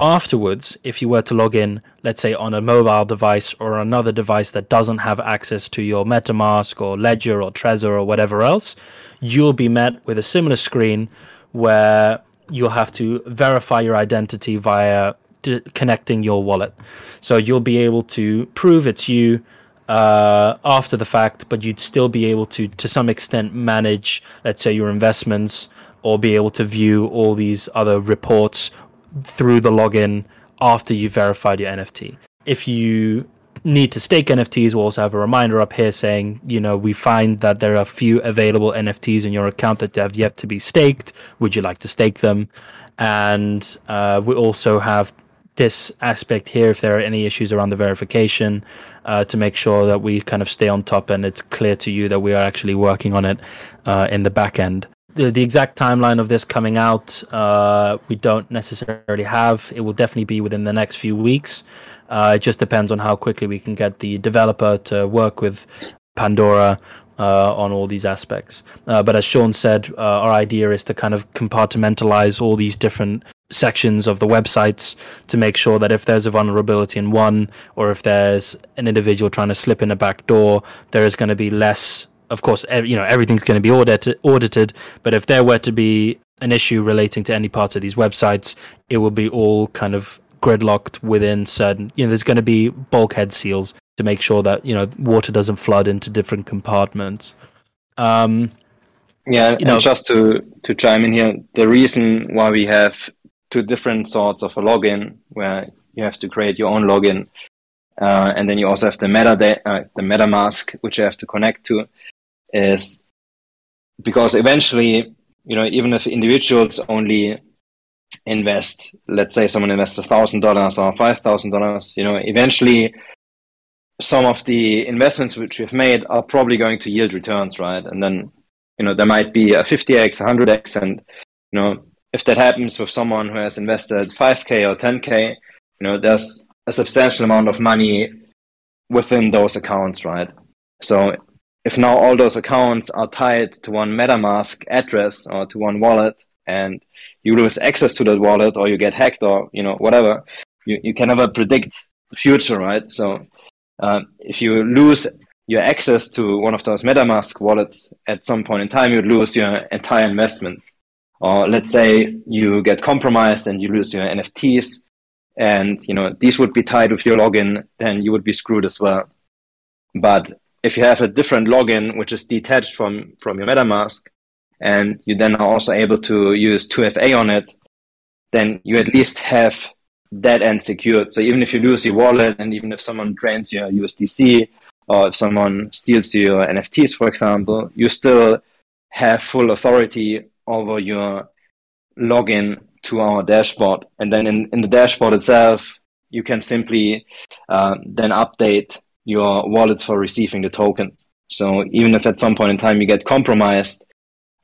afterwards, if you were to log in, let's say on a mobile device or another device that doesn't have access to your MetaMask or Ledger or Trezor or whatever else, you'll be met with a similar screen where you'll have to verify your identity via d- connecting your wallet. So you'll be able to prove it's you uh, after the fact, but you'd still be able to, to some extent, manage, let's say, your investments or be able to view all these other reports through the login after you've verified your NFT. If you need to stake NFTs, we'll also have a reminder up here saying, you know, we find that there are a few available NFTs in your account that have yet to be staked. Would you like to stake them? And uh, we also have this aspect here if there are any issues around the verification uh, to make sure that we kind of stay on top and it's clear to you that we are actually working on it uh, in the back end. The, the exact timeline of this coming out, uh, we don't necessarily have. It will definitely be within the next few weeks. Uh, it just depends on how quickly we can get the developer to work with Pandora uh, on all these aspects. Uh, but as Sean said, uh, our idea is to kind of compartmentalize all these different sections of the websites to make sure that if there's a vulnerability in one or if there's an individual trying to slip in a back door, there is going to be less. Of course, you know everything's going to be audited. But if there were to be an issue relating to any parts of these websites, it will be all kind of gridlocked within certain. You know, there's going to be bulkhead seals to make sure that you know water doesn't flood into different compartments. Um, Yeah, You and know- just to to chime in here, the reason why we have two different sorts of a login, where you have to create your own login, uh, and then you also have the meta uh, the MetaMask, which you have to connect to, is because eventually, you know, even if individuals only invest, let's say someone invests a thousand dollars or five thousand dollars, you know, eventually some of the investments which we've made are probably going to yield returns, right? And then, you know, there might be a 50x, 100x, and, you know, if that happens with someone who has invested 5k or 10k, you know, there's a substantial amount of money within those accounts, right? So if now all those accounts are tied to one MetaMask address or to one wallet, and you lose access to that wallet or you get hacked or you know whatever, you, you can never predict the future, right? So um, if you lose your access to one of those MetaMask wallets at some point in time, you lose your entire investment. Or let's say you get compromised and you lose your NFTs, and you know these would be tied with your login, then you would be screwed as well. But if you have a different login which is detached from from your MetaMask, and you then are also able to use 2FA on it, then you at least have that end secured. So even if you lose your wallet and even if someone drains your USDC or if someone steals your NFTs, for example, you still have full authority over your login to our dashboard. And then in, in the dashboard itself, you can simply uh, then update your wallets for receiving the token. So even if at some point in time you get compromised,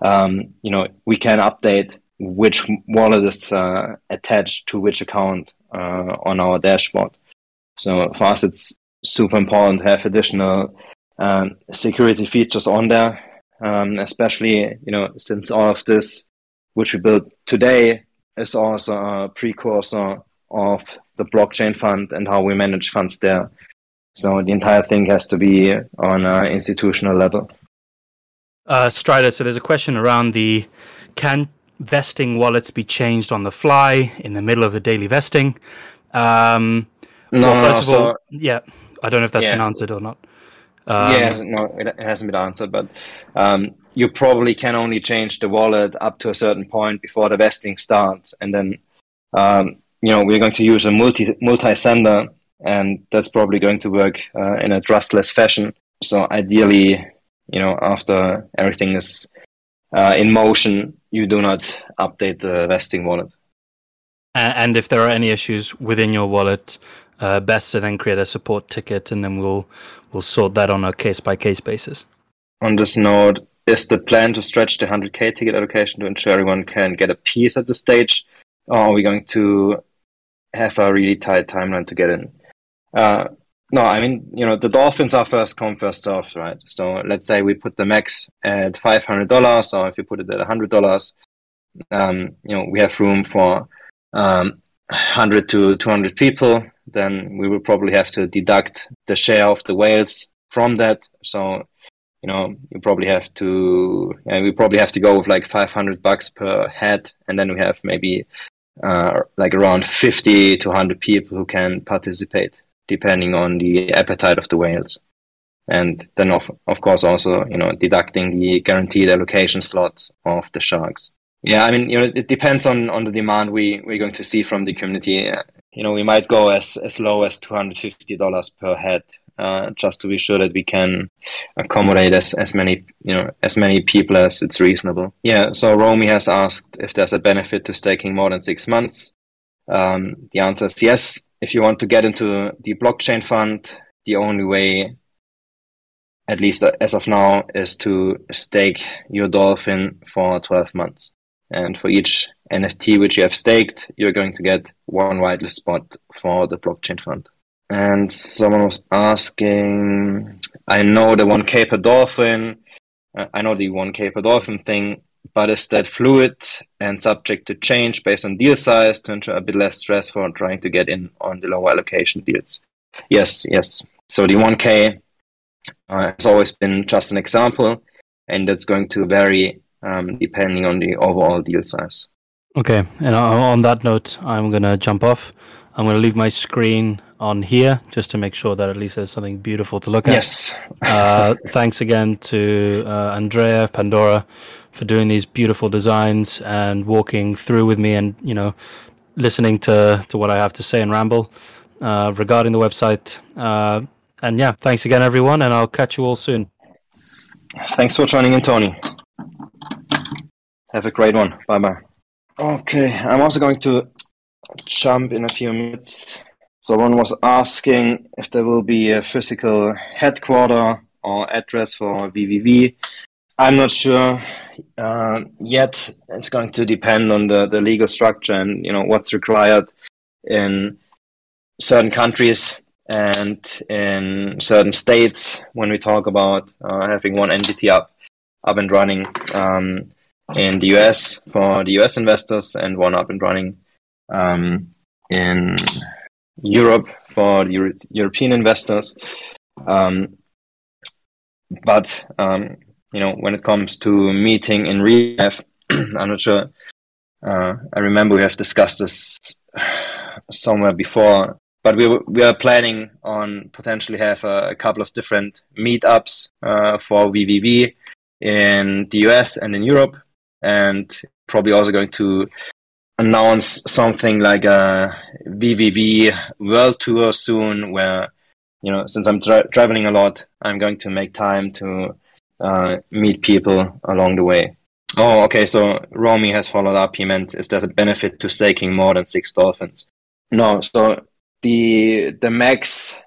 um, you know, we can update which wallet is uh, attached to which account uh, on our dashboard. So for us, it's super important to have additional um, security features on there, um, especially you know since all of this, which we built today, is also a precursor of the blockchain fund and how we manage funds there. So the entire thing has to be on an institutional level. Uh, Strider, so there's a question around the can vesting wallets be changed on the fly in the middle of the daily vesting? Um, No, well, no, first of so- all, yeah, I don't know if that's Yeah. been answered or not. Um, yeah, no, it, it hasn't been answered, but um, you probably can only change the wallet up to a certain point before the vesting starts, and then um, you know we're going to use a multi multi sender, and that's probably going to work uh, in a trustless fashion. So ideally, you know, after everything is uh, in motion, you do not update the vesting wallet. And if there are any issues within your wallet, uh, best to then create a support ticket, and then we'll we'll sort that on a case by case basis. On this note, is the plan to stretch the 100k ticket allocation to ensure everyone can get a piece at the stage, or are we going to have a really tight timeline to get in? Uh, no, I mean, you know, the Dolphins are first come, first served, right? So let's say we put the max at $500, or if you put it at $100, um, you know, we have room for um, 100 to 200 people, then we will probably have to deduct the share of the whales from that. So you know, you probably have to, yeah, we probably have to go with like 500 bucks per head, and then we have maybe uh, like around 50 to 100 people who can participate, depending on the appetite of the whales. And then, of, of course, also, you know, deducting the guaranteed allocation slots of the sharks. Yeah, I mean, you know, it depends on, on the demand we we're going to see from the community. You know, we might go as as low as two hundred fifty dollars per head, uh, just to be sure that we can accommodate as, as many you know as many people as it's reasonable. Yeah. So Romy has asked if there's a benefit to staking more than six months. Um, the answer is yes. If you want to get into the blockchain fund, the only way at least as of now, is to stake your dolphin for 12 months. And for each NFT which you have staked, you're going to get one whitelist spot for the blockchain fund. And someone was asking, I know the 1K per dolphin, uh, I know the 1K per dolphin thing, but is that fluid and subject to change based on deal size to ensure a bit less stress for trying to get in on the lower allocation deals? Yes, yes. So the 1K uh, has always been just an example, and that's going to vary um, depending on the overall deal size. Okay, and on that note, I'm going to jump off. I'm going to leave my screen on here just to make sure that at least there's something beautiful to look at. Yes. uh, thanks again to uh, Andrea Pandora for doing these beautiful designs and walking through with me and you know listening to to what I have to say and ramble uh, regarding the website. Uh, and yeah, thanks again, everyone, and I'll catch you all soon. Thanks for joining in, Tony. Have a great one. Bye bye. Okay, I'm also going to jump in a few minutes. Someone was asking if there will be a physical headquarter or address for VVV. I'm not sure uh, yet. It's going to depend on the, the legal structure and you know what's required in certain countries and in certain states when we talk about uh, having one entity up up and running um, in the US for the US investors and one up and running um, in Europe for Euro- European investors. Um, but um, you know, when it comes to meeting in real life, I'm not sure. Uh, I remember we have discussed this somewhere before but we we are planning on potentially have a, a couple of different meetups uh, for VVV in the US and in Europe, and probably also going to announce something like a VVV World Tour soon, where you know since I'm tra- traveling a lot, I'm going to make time to uh, meet people along the way. Oh, okay. So Romy has followed up. He meant is there a benefit to staking more than six dolphins? No. So the the max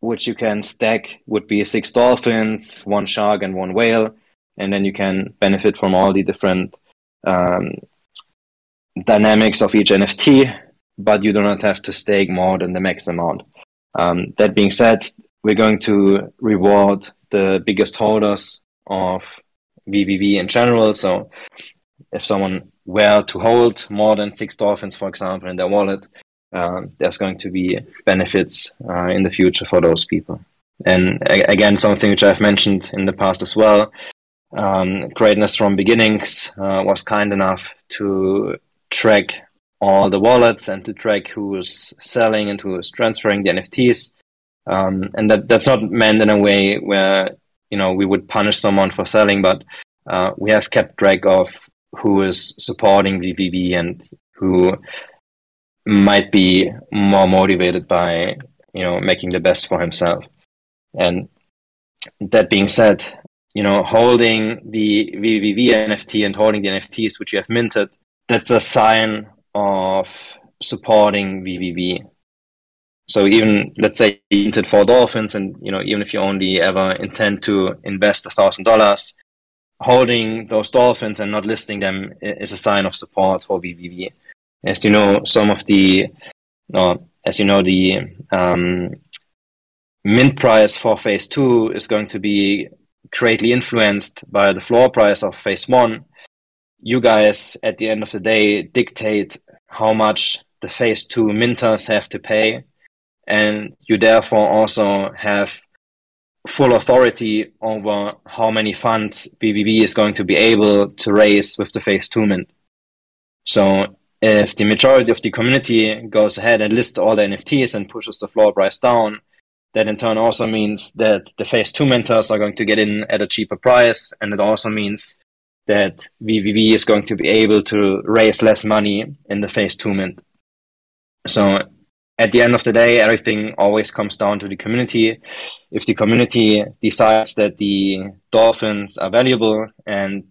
which you can stack would be six dolphins, one shark, and one whale, and then you can benefit from all the different um, dynamics of each NFT, but you do not have to stake more than the max amount. Um, that being said, we're going to reward the biggest holders of VVV in general. So if someone were to hold more than six dolphins, for example, in their wallet, uh, there's going to be benefits uh, in the future for those people. And a- again, something which I've mentioned in the past as well. Um, Greatness from Beginnings uh, was kind enough to track all the wallets and to track who is selling and who is transferring the NFTs. Um, and that, that's not meant in a way where you know we would punish someone for selling, but uh, we have kept track of who is supporting VVV and who might be more motivated by you know making the best for himself and that being said you know holding the vvv nft and holding the nfts which you have minted that's a sign of supporting vvv so even let's say you minted four dolphins and you know even if you only ever intend to invest a thousand dollars holding those dolphins and not listing them is a sign of support for vvv as you know, some of the, uh, as you know, the um, mint price for phase two is going to be greatly influenced by the floor price of phase one. You guys, at the end of the day, dictate how much the phase two minters have to pay, and you therefore also have full authority over how many funds VVV is going to be able to raise with the phase two mint. So if the majority of the community goes ahead and lists all the NFTs and pushes the floor price down, that in turn also means that the phase two minters are going to get in at a cheaper price, and it also means that VVV is going to be able to raise less money in the phase two mint. So at the end of the day, everything always comes down to the community. If the community decides that the dolphins are valuable and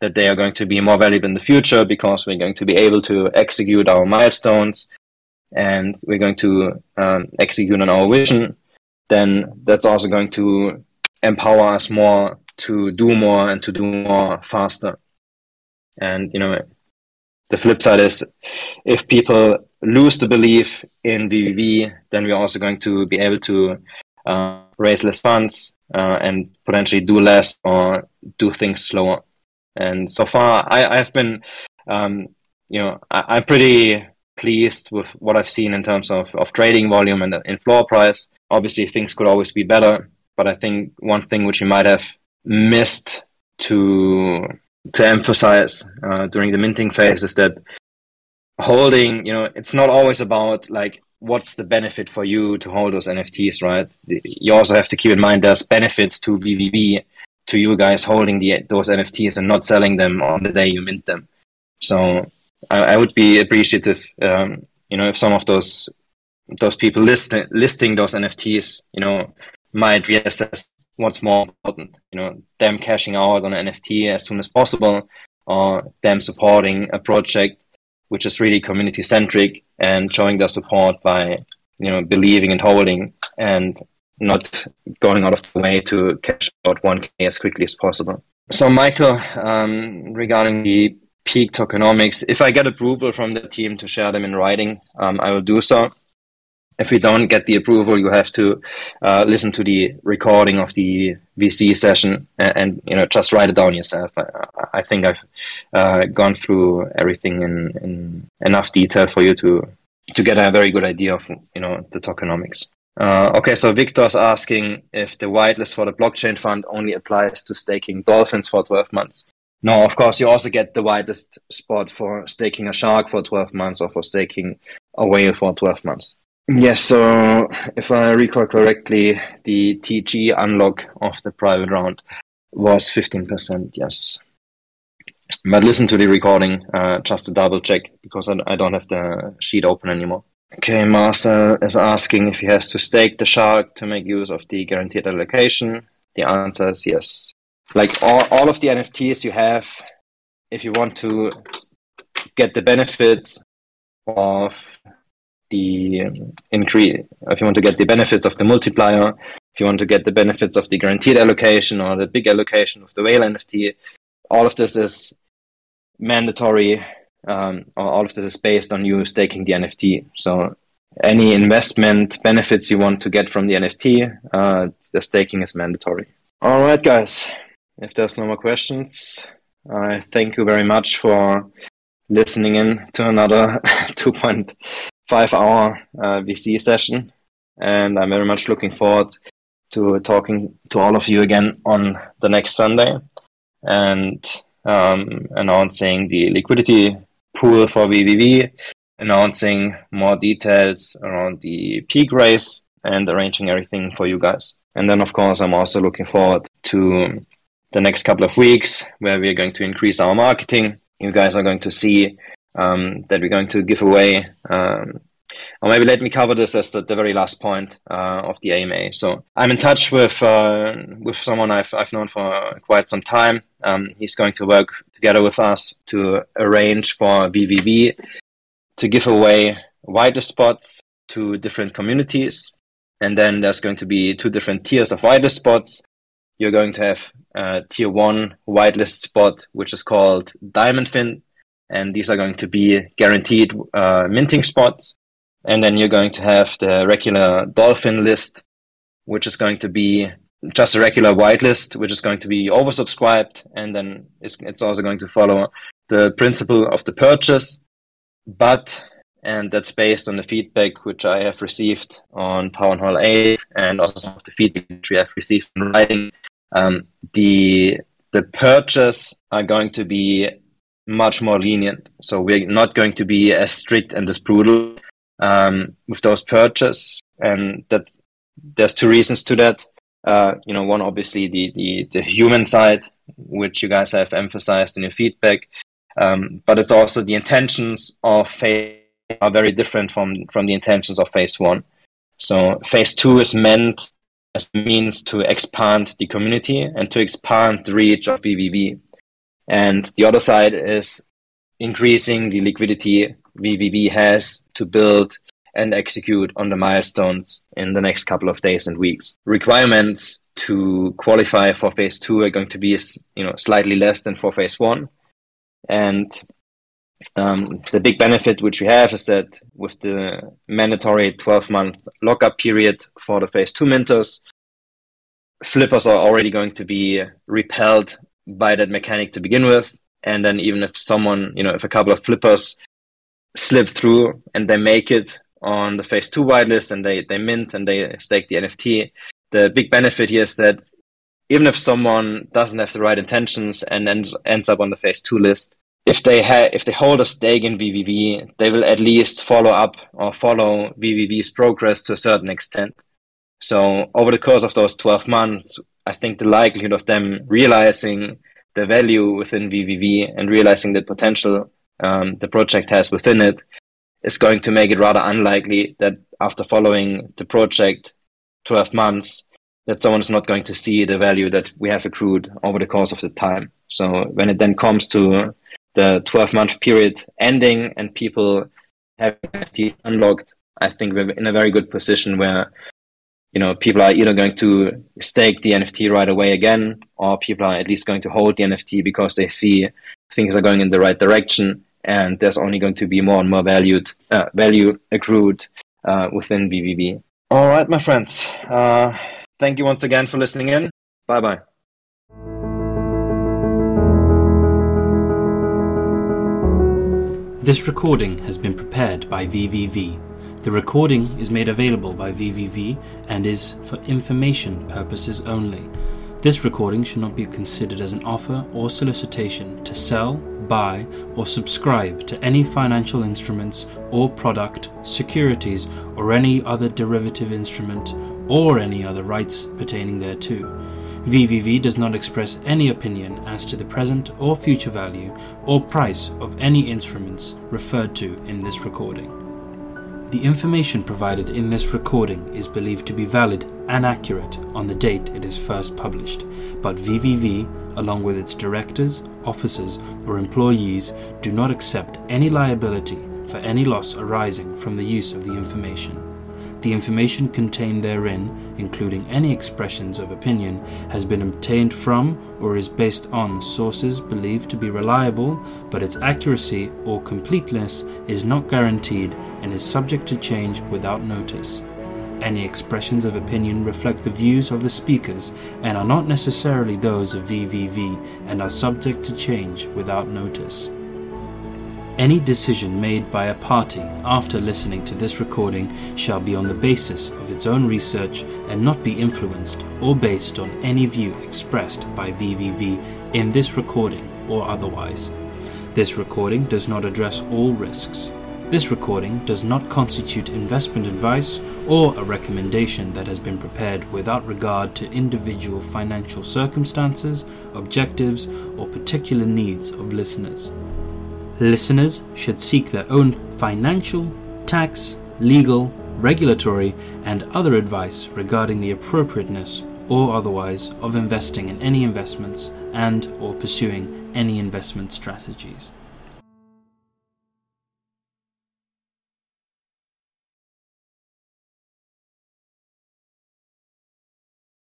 that they are going to be more valuable in the future because we're going to be able to execute our milestones and we're going to um, execute on our vision, then that's also going to empower us more to do more and to do more faster. And, you know, the flip side is if people lose the belief in VVV, then we're also going to be able to uh, raise less funds uh, and potentially do less or do things slower. And so far, I, I've been, um, you know, I, am pretty pleased with what I've seen in terms of, of trading volume and in floor price. Obviously, things could always be better, but I think one thing which we might have missed to to emphasize uh, during the minting phase is that holding, you know, it's not always about like what's the benefit for you to hold those NFTs, right? You also have to keep in mind there's benefits to VVV to you guys holding the those NFTs and not selling them on the day you mint them. So I, I would be appreciative, um, you know, if some of those those people list, listing those NFTs, you know, might reassess what's more important, you know, them cashing out on an NFT as soon as possible, or them supporting a project which is really community centric and showing their support by, you know, believing and holding and not going out of the way to cash out 1k as quickly as possible. So, Michael, um, regarding the peaq tokenomics, if I get approval from the team to share them in writing, um, I will do so if we don't get the approval, you have to uh, listen to the recording of the VC session and, and, you know just write it down yourself. I, I think I've uh, gone through everything in, in, enough detail for you to to get a very good idea of you know the tokenomics. Uh, okay, so Victor's asking if the whitelist for the blockchain fund only applies to staking dolphins for 12 months. No, of course, you also get the whitelist spot for staking a shark for 12 months or for staking a whale for 12 months. Yes, so if I recall correctly, the TG unlock of the private round was 15%, yes. But listen to the recording uh, just to double check because I, I don't have the sheet open anymore. Okay, Marcel is asking if he has to stake the shark to make use of the guaranteed allocation. The answer is yes. Like all, all of the NFTs you have, if you want to get the benefits of the increase, if you want to get the benefits of the multiplier, if you want to get the benefits of the guaranteed allocation or the big allocation of the whale NFT, all of this is mandatory. Um, all of this is based on you staking the NFT. So any investment benefits you want to get from the NFT, uh, the staking is mandatory. All right, guys. If there's no more questions, I thank you very much for listening in to another 2.0 five hour uh, VC session. And I'm very much looking forward to talking to all of you again on the next Sunday and um, announcing the liquidity pool for VVV, announcing more details around the peaq race, and arranging everything for you guys. And then, of course, I'm also looking forward to the next couple of weeks where we're going to increase our marketing. You guys are going to see um, that we're going to give away. Um, or maybe let me cover this as the, the very last point uh, of the AMA. So I'm in touch with uh, with someone I've I've known for quite some time. Um, he's going to work together with us to arrange for VVV to give away wider spots to different communities, and then there's going to be two different tiers of wider spots. You're going to have uh, tier one whitelist spot, which is called Diamond Fin, and these are going to be guaranteed uh, minting spots. And then you're going to have the regular dolphin list, which is going to be just a regular whitelist, which is going to be oversubscribed. And then it's, it's also going to follow the principle of the purchase. But, and that's based on the feedback which I have received on Town Hall 8 and also some of the feedback which we have received in writing. Um, the, the purchase are going to be much more lenient. So we're not going to be as strict and as brutal um, with those purchases, and that there's two reasons to that. Uh, you know, one obviously the, the the human side, which you guys have emphasized in your feedback, um, but it's also the intentions of phase are very different from from the intentions of phase one. So phase two is meant as means to expand the community and to expand the reach of VVV. And the other side is increasing the liquidity VVV has to build and execute on the milestones in the next couple of days and weeks. Requirements to qualify for phase two are going to be you know slightly less than for phase one. And um, the big benefit which we have is that with the mandatory 12 month lockup period for the phase two minters, flippers are already going to be repelled by that mechanic to begin with. And then even if someone, you know, if a couple of flippers slip through and they make it on the phase two whitelist and they, they mint and they stake the NFT, the big benefit here is that even if someone doesn't have the right intentions and ends, ends up on the phase two list, if they ha- if they hold a stake in VVV, they will at least follow up or follow VVV's progress to a certain extent. So over the course of those 12 months, I think the likelihood of them realizing the value within VVV and realizing the potential um, the project has within it is going to make it rather unlikely that after following the project 12 months, that someone is not going to see the value that we have accrued over the course of the time. So when it then comes to the 12 month period ending and people have NFTs unlocked, I think we're in a very good position where you know people are either going to stake the NFT right away again, or people are at least going to hold the NFT because they see things are going in the right direction, and there's only going to be more and more valued uh, value accrued uh, within VVV. All right, my friends. Uh, thank you once again for listening in. Bye bye. This recording has been prepared by VVV. The recording is made available by VVV and is for information purposes only. This recording should not be considered as an offer or solicitation to sell, buy, or subscribe to any financial instruments or product, securities, or any other derivative instrument, or any other rights pertaining thereto. VVV does not express any opinion as to the present or future value or price of any instruments referred to in this recording. The information provided in this recording is believed to be valid and accurate on the date it is first published, but VVV, along with its directors, officers, or employees, do not accept any liability for any loss arising from the use of the information. The information contained therein, including any expressions of opinion, has been obtained from or is based on sources believed to be reliable, but its accuracy or completeness is not guaranteed and is subject to change without notice. Any expressions of opinion reflect the views of the speakers and are not necessarily those of VVV and are subject to change without notice. Any decision made by a party after listening to this recording shall be on the basis of its own research and not be influenced or based on any view expressed by VVV in this recording or otherwise. This recording does not address all risks. This recording does not constitute investment advice or a recommendation that has been prepared without regard to individual financial circumstances, objectives, or particular needs of listeners. Listeners should seek their own financial, tax, legal, regulatory, and other advice regarding the appropriateness or otherwise of investing in any investments and or pursuing any investment strategies.